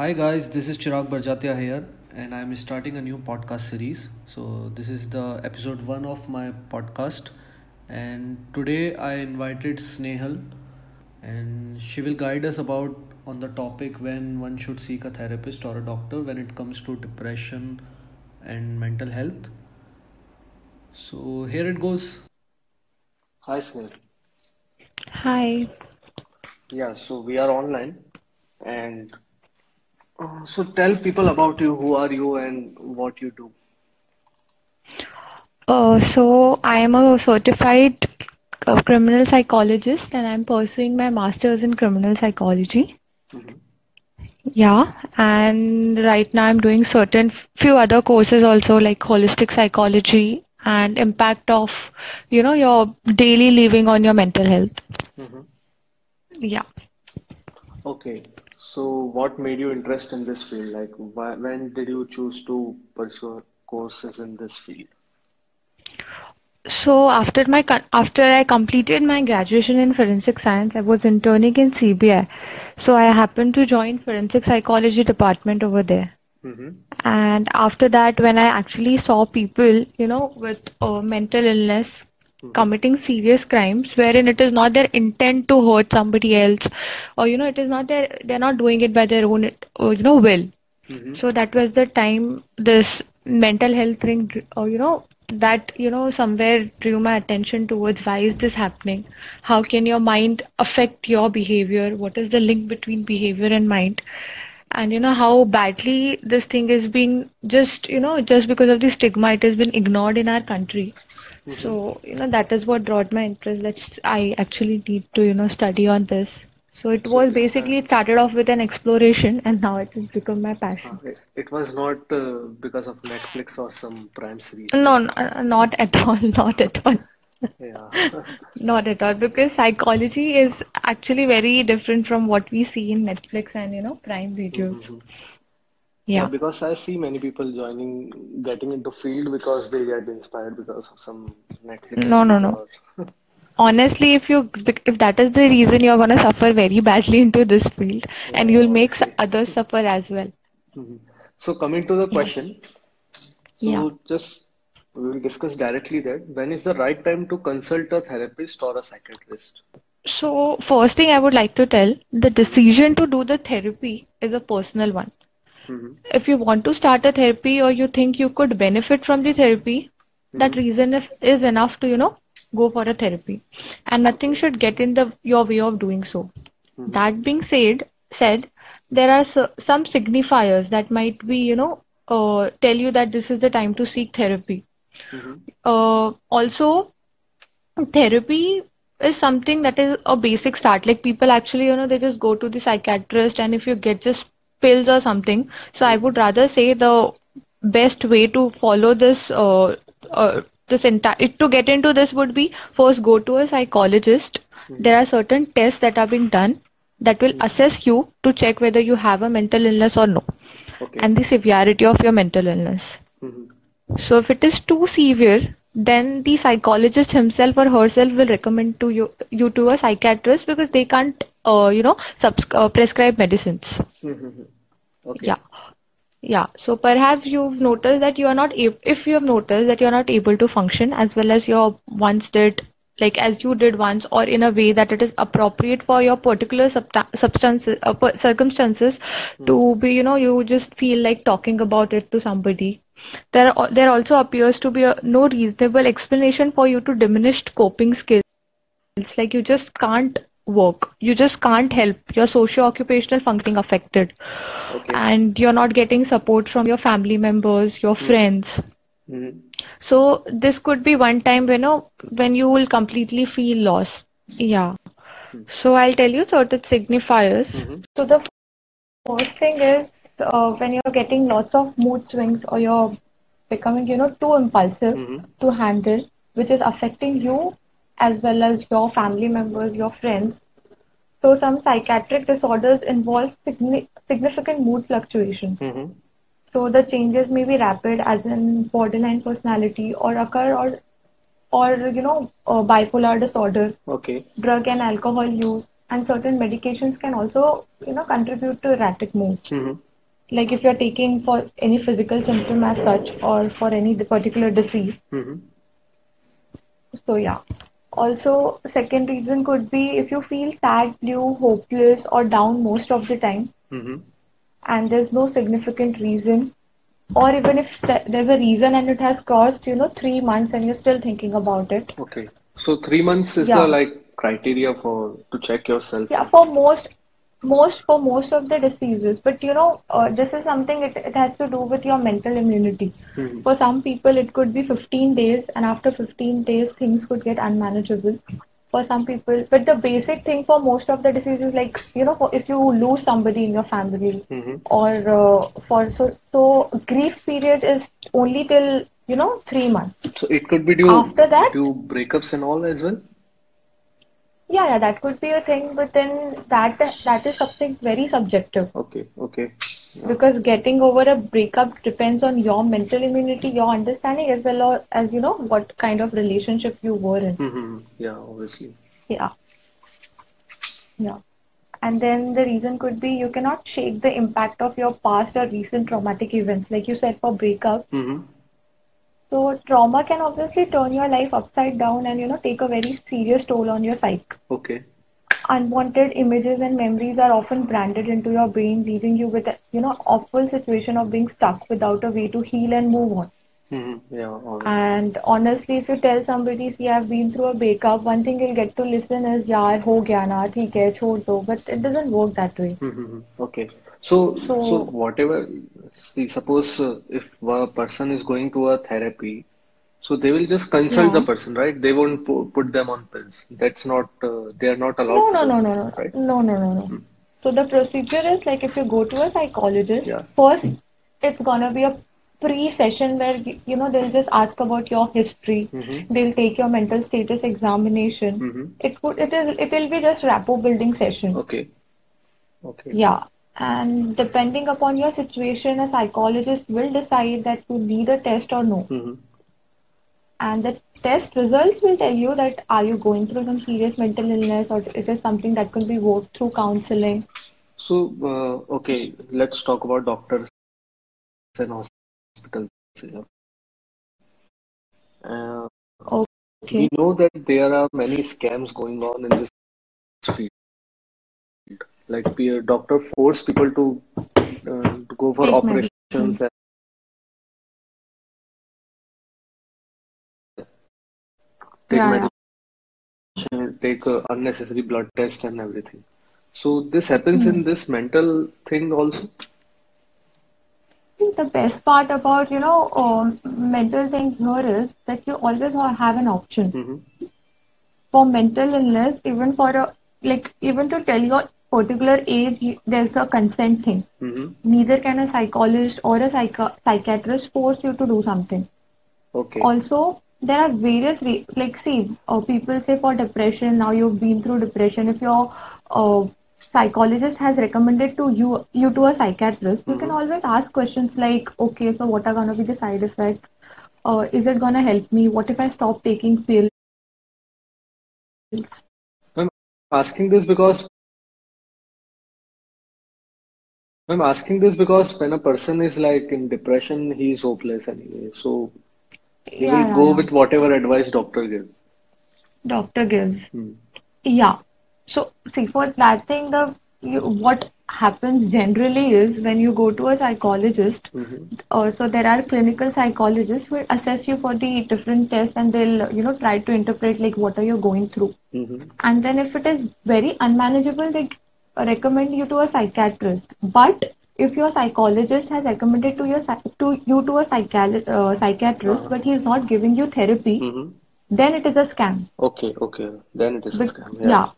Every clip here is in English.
Hi guys, this is Chirag Barjatia here, and I'm starting a new podcast series. So this is the episode one of my podcast, and today I invited Snehal, and she will guide us about on the topic when one should seek a therapist or a doctor when it comes to depression and mental health. So here it goes. Hi, Snehal. Hi. Yeah, so we are online, and uh, so tell people about you. Who are you and what you do? Uh, so I am a certified uh, criminal psychologist and I'm pursuing my master's in criminal psychology. hmm Yeah, and right now I'm doing certain few other courses also like holistic psychology and impact of, you know, your daily living on your mental health. hmm Yeah. Okay. So what made you interest in this field? Like, why, when did you choose to pursue courses in this field? So after my after I completed my graduation in forensic science, I was interning in CBI. So I happened to join forensic psychology department over there. hmm And after that, when I actually saw people, you know, with uh, mental illness committing serious crimes wherein it is not their intent to hurt somebody else or you know it is not their they're not doing it by their own uh, you know will. Hmm so that was the time this mental health thing or you know that you know somewhere drew my attention towards why is this happening? How can your mind affect your behavior? What is the link between behavior and mind and you know how badly this thing has been just you know just because of the stigma it has been ignored in our country. Hmm so you know that is what brought my interest. Let's i actually need to you know study on this. So it was uh, basically it started off with an exploration and now it has become my uh, passion it, it was not uh, because of Netflix or some Prime series, no, right? n- uh, not at all not at all Yeah. not at all because psychology is actually very different from what we see in netflix and you know prime videos. Hmm Yeah, yeah because I see many people joining, getting into field because they get inspired because of some Netflix no no no. or honestly if you if that is the reason you're going to suffer very badly into this field yeah, and you'll make others suffer as well. Mhm. So coming to the yeah. question, yeah. so just we will discuss directly that. When is the right time to consult a therapist or a psychiatrist? so first thing i would like to tell the decision to do the therapy is a personal one. Hmm if you want to start a therapy or you think you could benefit from the therapy that hmm reason if, is enough to you know go for a therapy. And nothing should get in the your way of doing so. Hmm that being said said there are so, some signifiers that might be you know uh, tell you that this is the time to seek therapy hmm uh, also therapy is something that is a basic start. Like people actually you know they just go to the psychiatrist and if you get just pills or something. So i would rather say the best way to follow this uh, uh, this entire to get into this would be first go to a psychologist. Hmm there are certain tests that are being done that will hmm assess you to check whether you have a mental illness or no. Okay. and the severity of your mental illness. Hmm so if it is too severe, then the psychologist himself or herself will recommend to you you to a psychiatrist because they can't uh, you know subs uh, prescribe medicines. Okay. Yeah, yeah. So perhaps you've noticed that you are not able, if you have noticed that you are not able to function as well as you once did, like as you did once, or in a way that it is appropriate for your particular subta substances, uh, circumstances hmm to be, you know, you just feel like talking about it to somebody. There, there also appears to be a, no reasonable explanation for you to diminished coping skills. Like you just can't work, you just can't help your socio-occupational functioning affected, Okay. and you're not getting support from your family members, your hmm friends. hmm So this could be one time when you know when you will completely feel lost. Yeah. So I'll tell you certain signifiers. hmm So the first thing is uh, when you're getting lots of mood swings or you're becoming, you know, too impulsive hmm to handle, which is affecting you as well as your family members, your friends. So some psychiatric disorders involve signi significant mood fluctuations. hmm So the changes may be rapid, as in borderline personality, or occur or or you know uh, bipolar disorder, Okay. drug and alcohol use, and certain medications can also you know contribute to erratic moods. hmm like if you're taking for any physical symptom as such or for any particular disease. Mm-hmm. So yeah. Also, second reason could be if you feel sad, blue, hopeless, or down most of the time, Mm-hmm. and there's no significant reason, or even if th- there's a reason and it has crossed, you know, three months and you're still thinking about it. Okay. So three months is the like criteria for to check yourself. Yeah, for most, most for most of the diseases. But you know, uh, this is something it, it has to do with your mental immunity. Mhm. For some people, it could be 15 days, and after 15 days, things could get unmanageable. For some people, but the basic thing for most of the diseases, like you know, if you lose somebody in your family, Mhm. or uh, for so so grief period is only till you know three months. So it could be due After that- due breakups and all as well. Yeah, yeah, that could be a thing, but then that that is something very subjective. Okay. Okay. Yeah. Because getting over a breakup depends on your mental immunity, your understanding, as well as, as you know what kind of relationship you were in. Mm-hmm. Yeah. Obviously. Yeah. Yeah. And then the reason could be you cannot shake the impact of your past or recent traumatic events. Like you said for breakup. Mm-hmm. So trauma can obviously turn your life upside down and you know take a very serious toll on your psyche. Okay. Unwanted images and memories are often branded into your brain, leaving you with you know awful situation of being stuck without a way to heal and move on. Mm-hmm. Yeah, and honestly, if you tell somebody, see, I've been through a breakup, one thing you'll get to listen is, yaar, ho gaya na, theek hai, chhod do. But it doesn't work that way. Mm-hmm. Okay. So, so, so, whatever, see, suppose uh, if a person is going to a therapy, so they will just consult the person, right? They won't pu- put them on pills. That's not, uh, they are not allowed no, to no, do no, that, no, right? no, no, no, no. So the procedure is like if you go to a psychologist, Yeah. first it's gonna be a pre-session where you know they'll just ask about your history. Mhm. They'll take your mental status examination. Mm-hmm. It could, it is, it will be just rapport building session. Okay. Okay. Yeah, and depending upon your situation, a psychologist will decide that you need a test or no. Mm-hmm. And the test results will tell you that are you going through some serious mental illness or if it is something that could be worked through counseling. So, uh, okay, let's talk about doctors and hospitals here. Uh, Okay. we know that there are many scams going on in this field. Like be a doctor force people to, uh, to go for Take operations and take Yeah, yeah. take uh, unnecessary blood test and everything. So this happens Hmm. in this mental thing also. The best part about, you know, um, mental things here is that you always have an option. hmm For mental illness, even for a, like, even to tell your particular age, there's a consent thing. hmm Neither can a psychologist or a psycho- psychiatrist force you to do something. Okay. Also, there are various re- like see, uh, people say for depression. Now you've been through depression. If your uh, psychologist has recommended to you you to a psychiatrist, you can Mhm. always ask questions like, okay, so what are gonna be the side effects? Uh, is it gonna help me? What if I stop taking pills? I'm asking this because I'm asking this because when a person is like in depression, he is hopeless anyway. So he Yeah, will yeah, go yeah. with whatever advice doctor gives. Doctor gives. Hmm. Yeah. So see, for that thing, the you, what happens generally is when you go to a psychologist, Mhm. uh, so there are clinical psychologists who assess you for the different tests and they'll you know try to interpret like what are you going through. Mhm. And then if it is very unmanageable, they recommend you to a psychiatrist. But if your psychologist has recommended to your to you to a psychiatrist, uh, psychiatrist, Uh-huh. but he is not giving you therapy, Mhm. then it is a scam. Okay, okay. Then it is a scam. yeah. Yeah.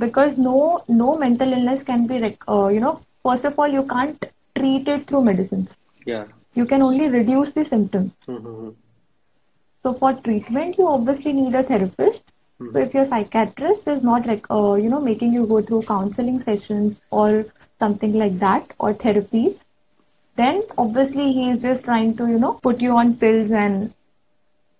because no no mental illness can be rec- uh, you know first of all you can't treat it through medicines. Yeah. You can only reduce the symptoms. Mhm. So for treatment, you obviously need a therapist. Mhm. So if your psychiatrist is not like uh, you know making you go through counseling sessions or something like that or therapies, then obviously he is just trying to you know put you on pills and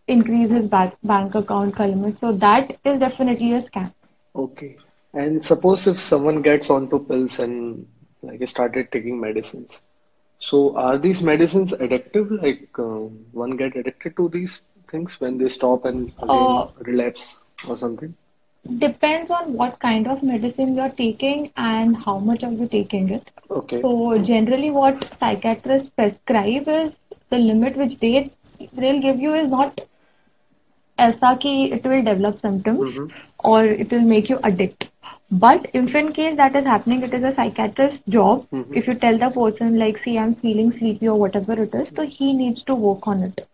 increase his bank bank account limit. So that is definitely a scam. Okay. And suppose if someone gets onto pills and like started taking medicines, So are these medicines addictive? Like uh, one get addicted to these things when they stop and again Uh, relapse or something? depends on what kind of medicine you're taking and how much are you taking it. Okay. So generally what psychiatrists prescribe is the limit which they they'll give you is not ऐसा कि it will develop symptoms Mm-hmm. or it will make you addict. But if in case that is happening, it is a psychiatrist's job. Mhm. If you tell the person like, see, I'm feeling sleepy or whatever it is, so he needs to work on it.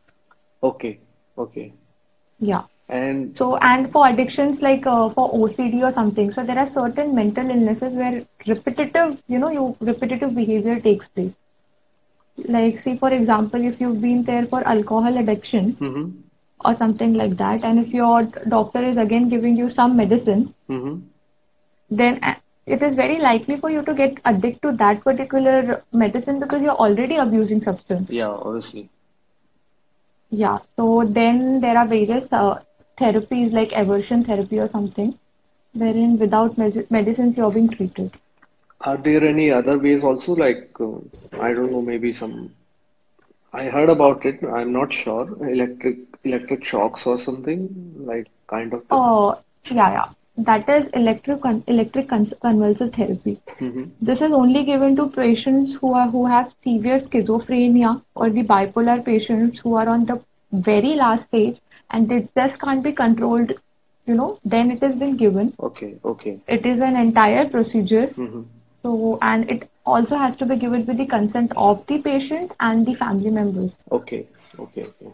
Okay. Okay. Yeah. And So, and for addictions like uh, for OCD or something, so there are certain mental illnesses where repetitive, you know, you repetitive behavior takes place. Like, see, for example, if you've been there for alcohol addiction mm-hmm. or something like that, and if your doctor is again giving you some medicine, Mm-hmm. then uh, it is very likely for you to get addicted to that particular medicine because you're already abusing substance. Yeah, obviously. Yeah. So then there are various uh, therapies like aversion therapy or something, wherein without med- medicines you're being treated. Are there any other ways also? Like, uh, I don't know, maybe some. I heard about it. I'm not sure. Electric electric shocks or something like kind of. The, Oh, yeah, yeah. That is electric con- electric con- convulsive therapy. mm-hmm. This is only given to patients who are who have severe schizophrenia or the bipolar patients who are on the very last stage and they just can't be controlled. You know, then it has been given. Okay. Okay. It is an entire procedure. Mm-hmm. So, and it also has to be given with the consent of the patient and the family members. Okay. Okay. Okay.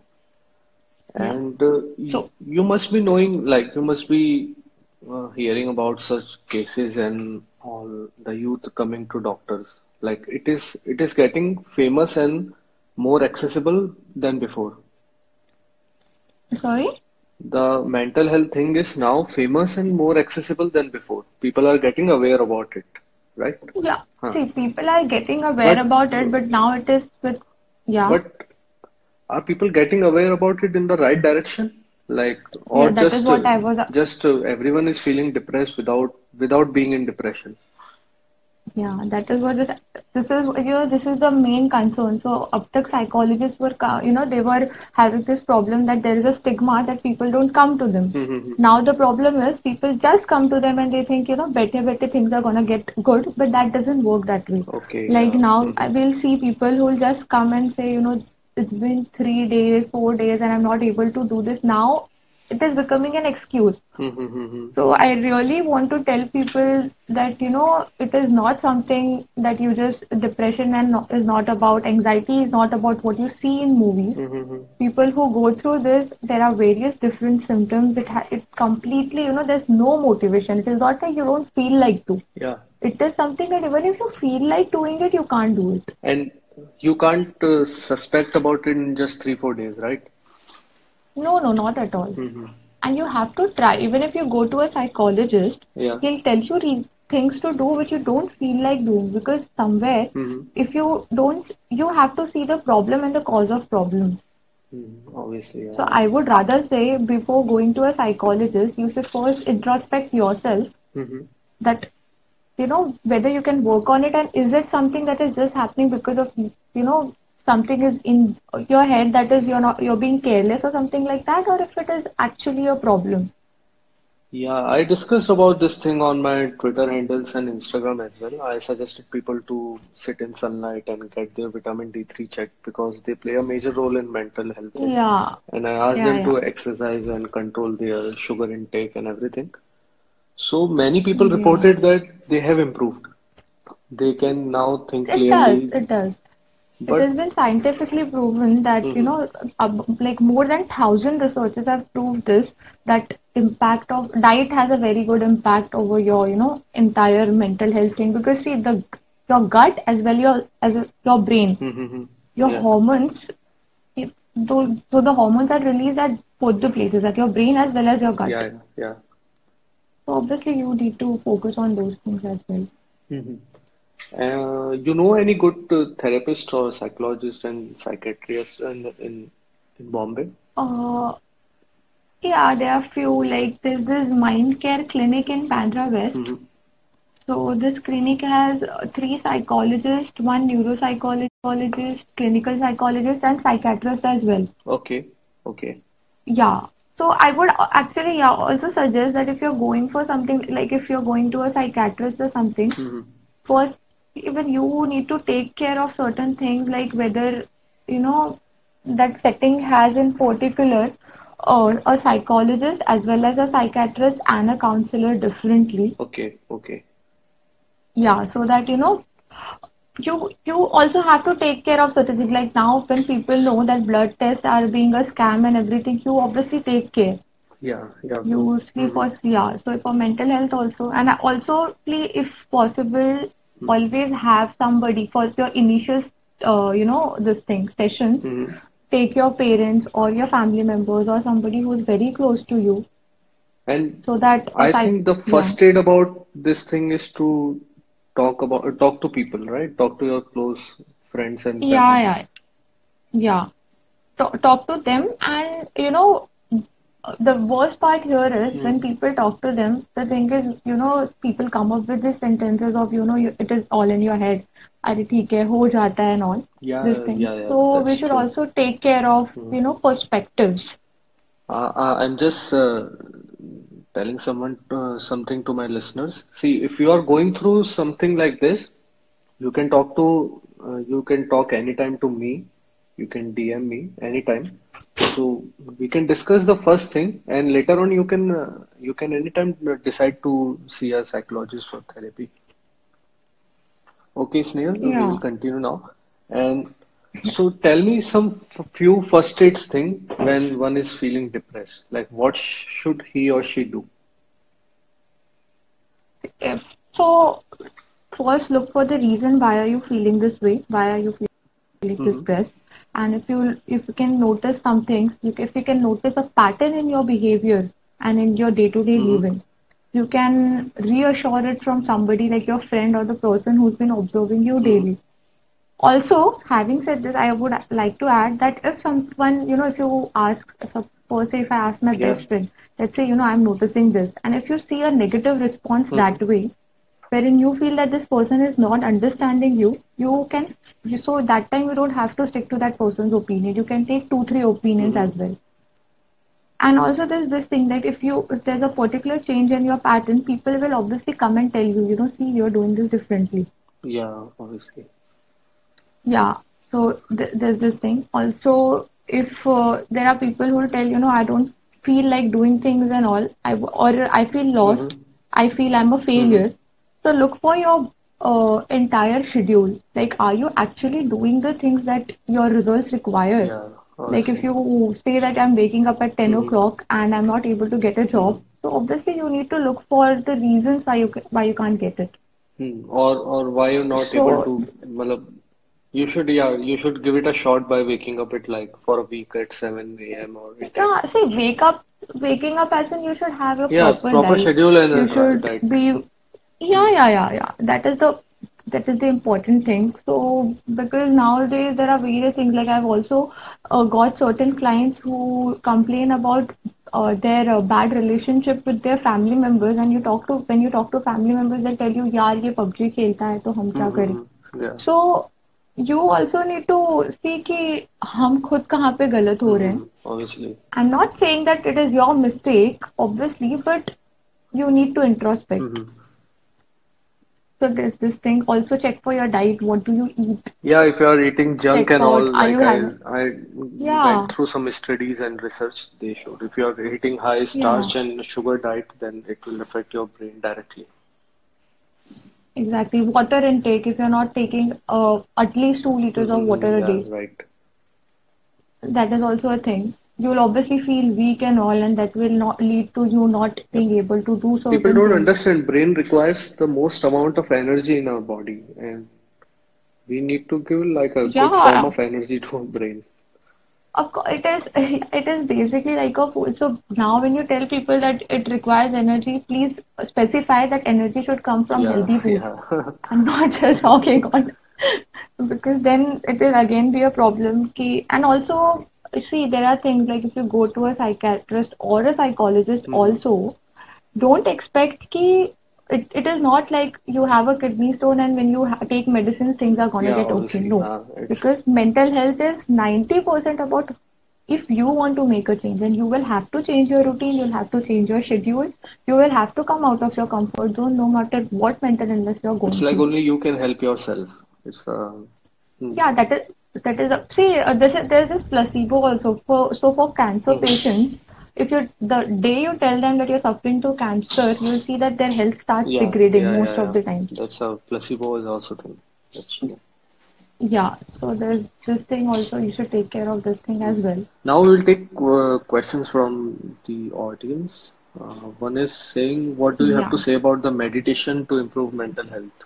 And uh, So, you must be knowing, like, you must be uh, hearing about such cases and all the youth coming to doctors. Like, it is it is getting famous and more accessible than before. Sorry? The mental health thing is now famous and more accessible than before. People are getting aware about it, right? Yeah. Huh. See, people are getting aware But about it, but now it is with, yeah. but are people getting aware about it in the right direction? Like, or Yeah, that is just what uh, I was. just uh, everyone is feeling depressed without without being in depression. Yeah, that is what this, this is, you know, this is the main concern. So, up to psychologists were, ca- you know, they were having this problem that there is a stigma that people don't come to them. Mm-hmm. Now, the problem is people just come to them and they think, you know, better, better things are gonna get good, but that doesn't work that way. Okay, Like yeah. now, I Mm-hmm. will see people who will just come and say, you know, it's been three days, four days, and I'm not able to do this. Now, it is becoming an excuse. So I really want to tell people that you know it is not something that you just depression and no, is not about anxiety is not about what you see in movies. People who go through this, there are various different symptoms. It ha- it completely you know there's no motivation. It is not like you don't feel like to. Yeah. It is something that even if you feel like doing it, you can't do it. And you can't uh, suspect about it in just three, four days, right? No, no, not at all. Mm-hmm. And you have to try. Even if you go to a psychologist, Yeah. he'll tell you re- things to do which you don't feel like doing because somewhere Mm-hmm. if you don't you have to see the problem and the cause of problem Mm-hmm. Obviously, so i would rather say before going to a psychologist you should first introspect yourself Mm-hmm. that you know whether you can work on it and is it something that is just happening because of you know something is in your head that is you're not you're being careless or something like that or if it is actually a problem Yeah, I discussed about this thing on my Twitter handles and Instagram as well. I suggested people to sit in sunlight and get their vitamin D3 checked because they play a major role in mental health. yeah And I asked yeah them yeah to exercise and control their sugar intake and everything. So many people yeah reported that they have improved. They can now think it does clearly, it does It has been scientifically proven that, you Mhm. know, like more than thousand researchers have proved this, that impact of diet has a very good impact over your, you know, entire mental health thing. Because see, the your gut as well your as your brain, Mhm. your yeah, hormones, it, though, though the hormones are released at both the places, at your brain as well as your gut. yeah, yeah. So obviously you need to focus on those things as well. Mhm. Uh, you know any good uh, therapist or psychologist and psychiatrist in in in Bombay? Uh, yeah, there are few like there's this mind care clinic in Bandra West. hmm So this clinic has uh, three psychologists, one neuropsychologist, clinical psychologist, and psychiatrist as well. Okay. Okay. Yeah. So I would uh, actually yeah also suggest that if you're going for something like if you're going to a psychiatrist or something, hmm first even you need to take care of certain things like whether you know that setting has in particular or a psychologist as well as a psychiatrist and a counselor differently. Okay. Okay. Yeah, so that you know you you also have to take care of certain things like now when people know that blood tests are being a scam and everything, you obviously take care. Yeah. Yeah. You sleep hmm for yeah, so for mental health also and also please if possible always have somebody for your initial uh, you know this thing sessions. Hmm take your parents or your family members or somebody who's very close to you. And so that I think the yeah. first aid about this thing is to talk about talk to people, right? Talk to your close friends and yeah family. yeah. Yeah talk to them and you know the worst part here is mm. when hmm. people talk to them, the thing is, you know, people come up with these sentences of, you know, you, it is all in your head. Are theek hai, ho jata hai and all. Yeah, this thing. Yeah, yeah, so we should true. also take care of, mm. you know, perspectives. Uh, uh, I'm just uh, telling someone uh, something to my listeners. See, if you are going through something like this, you can talk to, uh, you can talk anytime to me. You can DM me anytime so we can discuss the first thing, and later on you can uh, you can anytime uh, decide to see a psychologist for therapy. Okay, Snehal, we will continue now. And so tell me some few first aids thing when one is feeling depressed. Like what sh should he or she do? If, so first look for the reason why are you feeling this way why are you feeling hmm depressed and if you if you can notice some things you, if you can notice a pattern in your behavior and in your day-to-day hmm living you can reassure it from somebody like your friend or the person who's been observing you hmm daily. Also having said this i would like to add that if someone you know if you ask suppose if i ask my Yeah. best friend let's say you know i'm noticing this and if you see a negative response hmm that way wherein you feel that this person is not understanding you, you can, so that time you don't have to stick to that person's opinion. You can take two, three opinions hmm as well. And also there's this thing that if you, if there's a particular change in your pattern, people will obviously come and tell you, you know, see, you're doing this differently. Yeah, obviously. Yeah, so th there's this thing. Also, if uh, there are people who tell, you know, I don't feel like doing things and all, I w- or I feel lost, hmm I feel I'm a failure. So look for your uh, entire schedule. Like, are you actually doing the things that your results require? Yeah, Like, if you say that I'm waking up at 10 hmm o'clock and I'm not able to get a job, so obviously you need to look for the reasons why you why you can't get it. Hmm. Or or why you're not able to, well, you should yeah, you should give it a shot by waking up at like for a week at 7 a.m. or 8 a.m. Yeah, see, wake up, waking up as in you should have a Yeah, proper proper schedule and You a should diet. be, yeah, yeah, yeah, yeah. That is the that is the important thing. So because nowadays there are various things. Like I've also uh, got certain clients who complain about uh, their uh, bad relationship with their family members, and you talk to when you talk to family members, they tell you, यार ये PUBG है तो हम क्या करें? Mm-hmm. Yeah. So you also need to see कि हम खुद कहाँ पे गलत हो रहे हैं. Mm-hmm. Obviously. I'm not saying that it is your mistake, obviously, but you need to introspect. Mm-hmm. So there's this thing. Also check for your diet. What do you eat? Yeah, if you are eating junk Check and all, like I? I Yeah, went through some studies and research, they showed if you are eating high yeah, starch and sugar diet, then it will affect your brain directly. exactly. Water intake. If you're not taking uh, at least two liters of Mm-hmm. water a Yeah, day, right. that is also a thing. You'll obviously feel weak and all, and that will not lead to you not being able to do so. People don't things. understand brain requires the most amount of energy in our body, and we need to give like a good form of energy to our brain. Of course, it is it is basically like a food. So now when you tell people that it requires energy, please specify that energy should come from Yeah, healthy food yeah. and not just talking on because then it will again be a problem. Ki, and also, see, there are things like if you go to a psychiatrist or a psychologist Mm-hmm. also, don't expect ki it, it is not like you have a kidney stone and when you ha take medicines things are gonna Yeah, get okay. No, Uh, it's because mental health is 90% about if you want to make a change and you will have to change your routine, you'll have to change your schedules, you will have to come out of your comfort zone no matter what mental illness you're going through. it's like through. only you can help yourself. It's uh, hmm. Yeah, that is that is a, see uh, this is there's this placebo also for so for cancer patients if you the day you tell them that you're suffering to cancer you'll see that their health starts Yeah, degrading yeah, most yeah, of the time. That's a placebo is also thing. That's true. Yeah, so there's this thing also you should take care of this thing as well. Now we will take uh, questions from the audience. Uh, one is saying, what do you have to say about the meditation to improve mental health?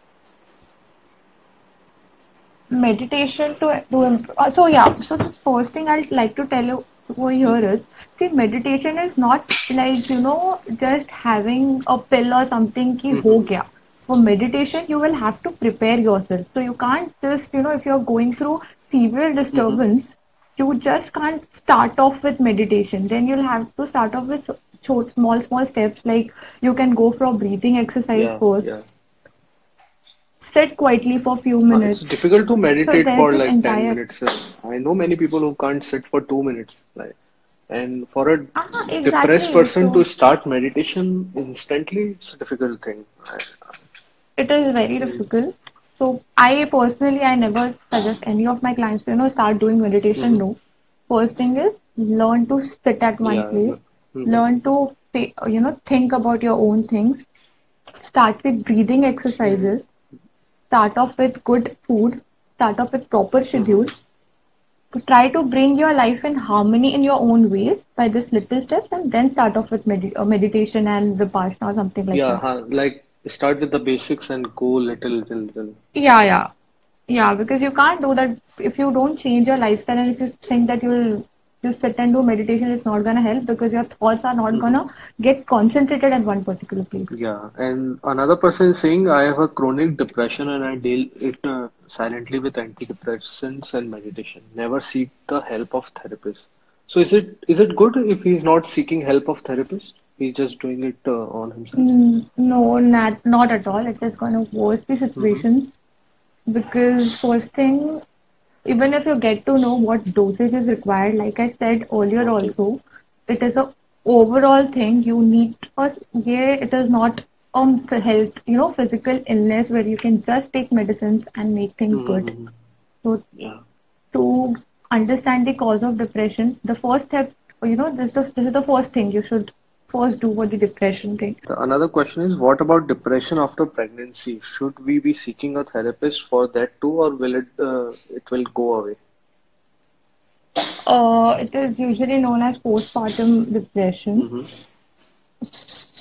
Meditation to to imp- uh, so yeah so the first thing i'd like to tell you over here is see meditation is not like you know just having a pill or something ki ho Mhm. gaya. For meditation you will have to prepare yourself. So you can't just you know if you're going through severe disturbance you just can't start off with meditation. Then you'll have to start off with short, small small steps like you can go for breathing exercise Yeah, first. yeah. Sit quietly for a few Uh, it's difficult to meditate there's for like 10 minutes. I know many people who can't sit for two minutes. Like, and for a Ah, depressed exactly. person to start meditation instantly, it's a difficult thing. It is very difficult. So I personally, I never suggest any of my clients to, you know, start doing meditation. mhm. No. First thing is learn to sit at one Yeah, place. mhm. Learn to, you know, think about your own things. Start with breathing exercises. Start off with good food. Start off with proper Mhm. schedule. To try to bring your life in harmony in your own ways by this little steps, and then start off with medi- uh, meditation and vipassana or something like Yeah, that. huh, like start with the basics and go little, little, little. Yeah, yeah. Yeah, because you can't do that if you don't change your lifestyle and if you think that you'll just sit and do meditation, it's not gonna help because your thoughts are not Mhm. gonna get concentrated at one particular place. Yeah, and another person is saying I have a chronic depression and I deal it uh, silently with antidepressants and meditation. Never seek the help of therapist. So is it is it good if he's not seeking help of therapist? He's just doing it uh, on himself. Mm, no, not not at all. It is just gonna worse the hmm because first thing, even if you get to know what dosage is required, like I said earlier also, it is a overall thing. You need a yeah, it is not um health, you know, physical illness where you can just take medicines and make things good. hmm So Yeah. to understand the cause of depression, the first step, you know, this is this is the first thing you should first do for the depression thing. Another question is what about depression after pregnancy? Should we be seeking a therapist for that too, or will it uh, it will go away? Uh, it is usually known as postpartum depression. hmm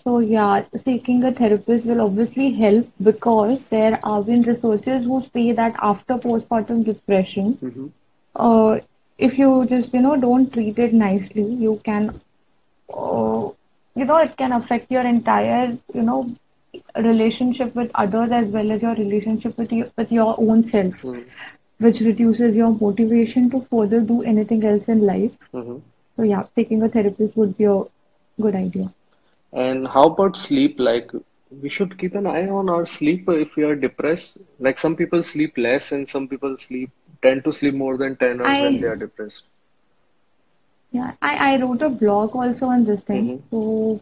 So yeah, seeking a therapist will obviously help because there have been researchers who say that after postpartum depression, hmm uh, if you just you know don't treat it nicely, you can, uh, you know, it can affect your entire you know relationship with others as well as your relationship with you, with your own self, hmm which reduces your motivation to further do anything else in life. hmm So yeah, taking a therapist would be a good idea. And how about sleep? Like, we should keep an eye on our sleep if we are depressed. Like, some people sleep less, and some people sleep tend to sleep more than 10 hours when they are depressed. Yeah, I, I wrote a blog also on this thing. hmm So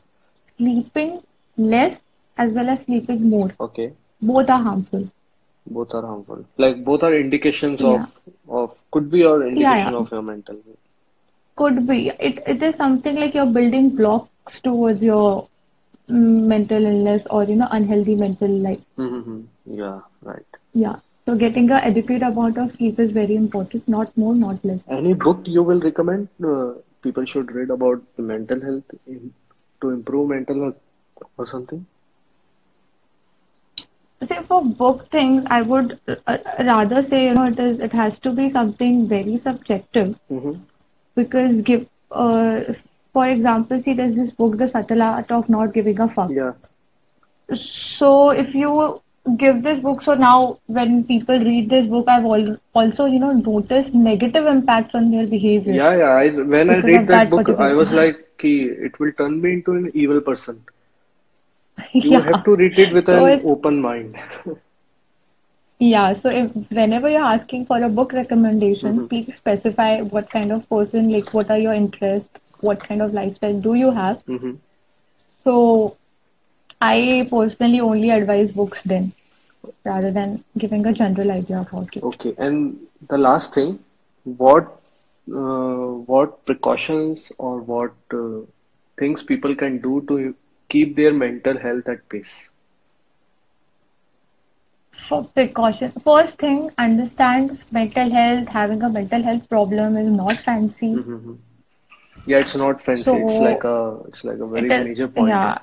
sleeping less as well as sleeping more, Okay, both are harmful. both are harmful. Like, both are indications of Yeah, of could be your indication yeah. of your mental health. Could be. It it is something like you're building blocks towards your mm, mental illness or you know unhealthy mental life. Mm-hmm. Yeah, right. Yeah. So getting a adequate amount of sleep is very important, not more, not less. Any book you will recommend uh, people should read about the mental health in, to improve mental health or something? Say for book things, I would uh, rather say you know it is it has to be something very subjective Mm-hmm. because give uh, for example, see there's this book, The Subtle Art of Not Giving a Fuck. Yeah. So if you give this book, so now when people read this book, I've al also you know noticed negative impacts on their behavior Yeah, yeah. I, when I read that that book, I was like, "Ki, it will turn me into an evil person. You have to read it with So an open mind. yeah, so if whenever you're asking for a book recommendation, hmm please specify what kind of person, like what are your interests, what kind of lifestyle do you have. hmm So I personally only advise books then, rather than giving a general idea of about it. Okay, and the last thing, what uh, what precautions or what uh, things people can do to keep their mental health at peace? For precaution, first thing, understand mental health, having a mental health problem is not fancy. hmm Yeah, it's not fancy. It's like a it's like a very major point. yeah,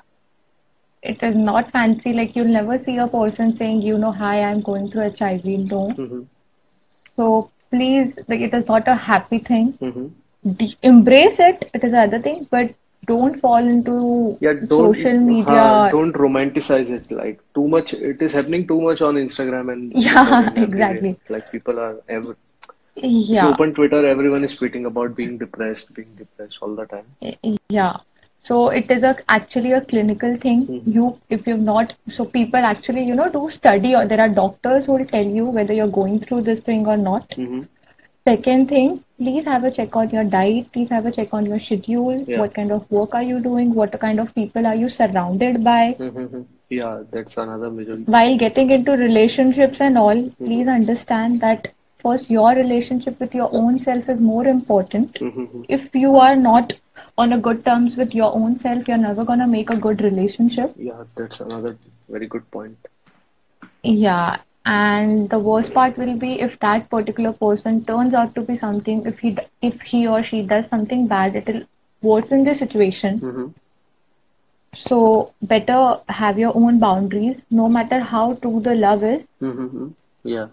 it is not fancy. Like you'll never see a person saying, you know, hi, I'm going through HIV. No. hmm So please, like it is not a happy thing. hmm De embrace it. It is another thing, but don't fall into Yeah, don't social uh, media. don't romanticize it like too much. It is happening too much on Instagram and Yeah, exactly. Like people are ever Yeah. open Twitter, everyone is tweeting about being depressed, being depressed all the time. Yeah. So it is a actually a clinical thing. hmm You, if you've not, so people actually, you know, do study or there are doctors who will tell you whether you're going through this thing or not. hmm Second thing, please have a check on your diet. Please have a check on your schedule. Yeah. What kind of work are you doing? What kind of people are you surrounded by? hmm Yeah, that's another major. While getting into relationships and all, hmm please understand that first your relationship with your own self is more important. hmm If you are not on a good terms with your own self, you're never gonna make a good relationship. Yeah, that's another very good point. Yeah, and the worst part will be if that particular person turns out to be something, if he if he or she does something bad, it'll worsen the situation. hmm So better have your own boundaries, no matter how true the love is. hmm Yeah,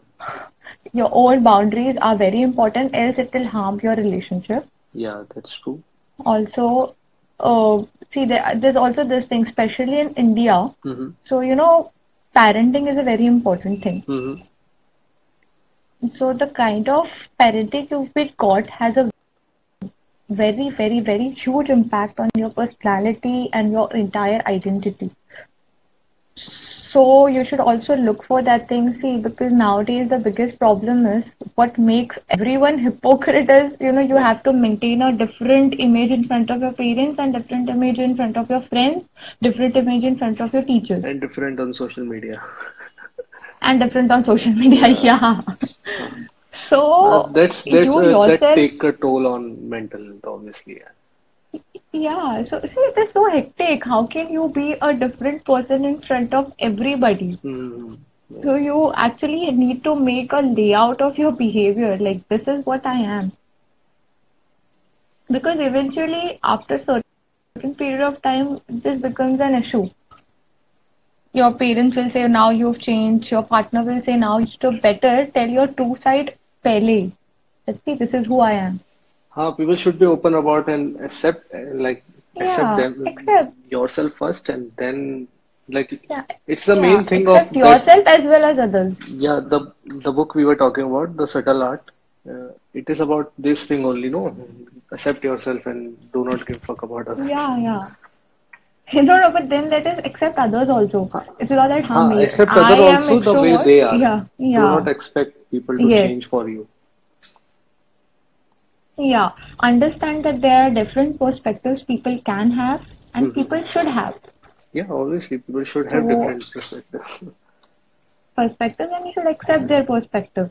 Your own boundaries are very important, else it will harm your relationship. yeah, that's true. Also, uh, see, there, there's also this thing, especially in India. hmm So, you know, parenting is a very important thing. hmm So, the kind of parenting you've been got has a very, very, very huge impact on your personality and your entire identity. So, you should also look for that thing. See, because nowadays the biggest problem is what makes everyone hypocrite is, you know, you have to maintain a different image in front of your parents and different image in front of your friends, different image in front of your teachers. And different on social media. and different on social media. Yeah. Yeah. Uh, So that's that's you uh, that take a toll on mental health, obviously. Yeah. Yeah. So see, it is so hectic. How can you be a different person in front of everybody? hmm Yeah. So you actually need to make a layout of your behavior. Like this is what I am. Because eventually, after certain period of time, this becomes an issue. Your parents will say now you've changed. Your partner will say now you're better tell your true side pehle. Let's see, this is who I am. Huh, people should be open about and accept uh, like accept them accept. yourself first and then like Yeah, it's the yeah. main thing of Accept that yourself as well as others. yeah the the book we were talking about the subtle art uh, it is about this thing only no accept yourself and do not give fuck about others Yeah, yeah. No, no, but then let us accept others also. It's not that harm me. accept am also the way they are Yeah, yeah. do not expect people to yes, change for you yeah. Understand that there are different perspectives people can have and hmm people should have. yeah obviously people should have So, different perspective perspectives and you should accept their perspective.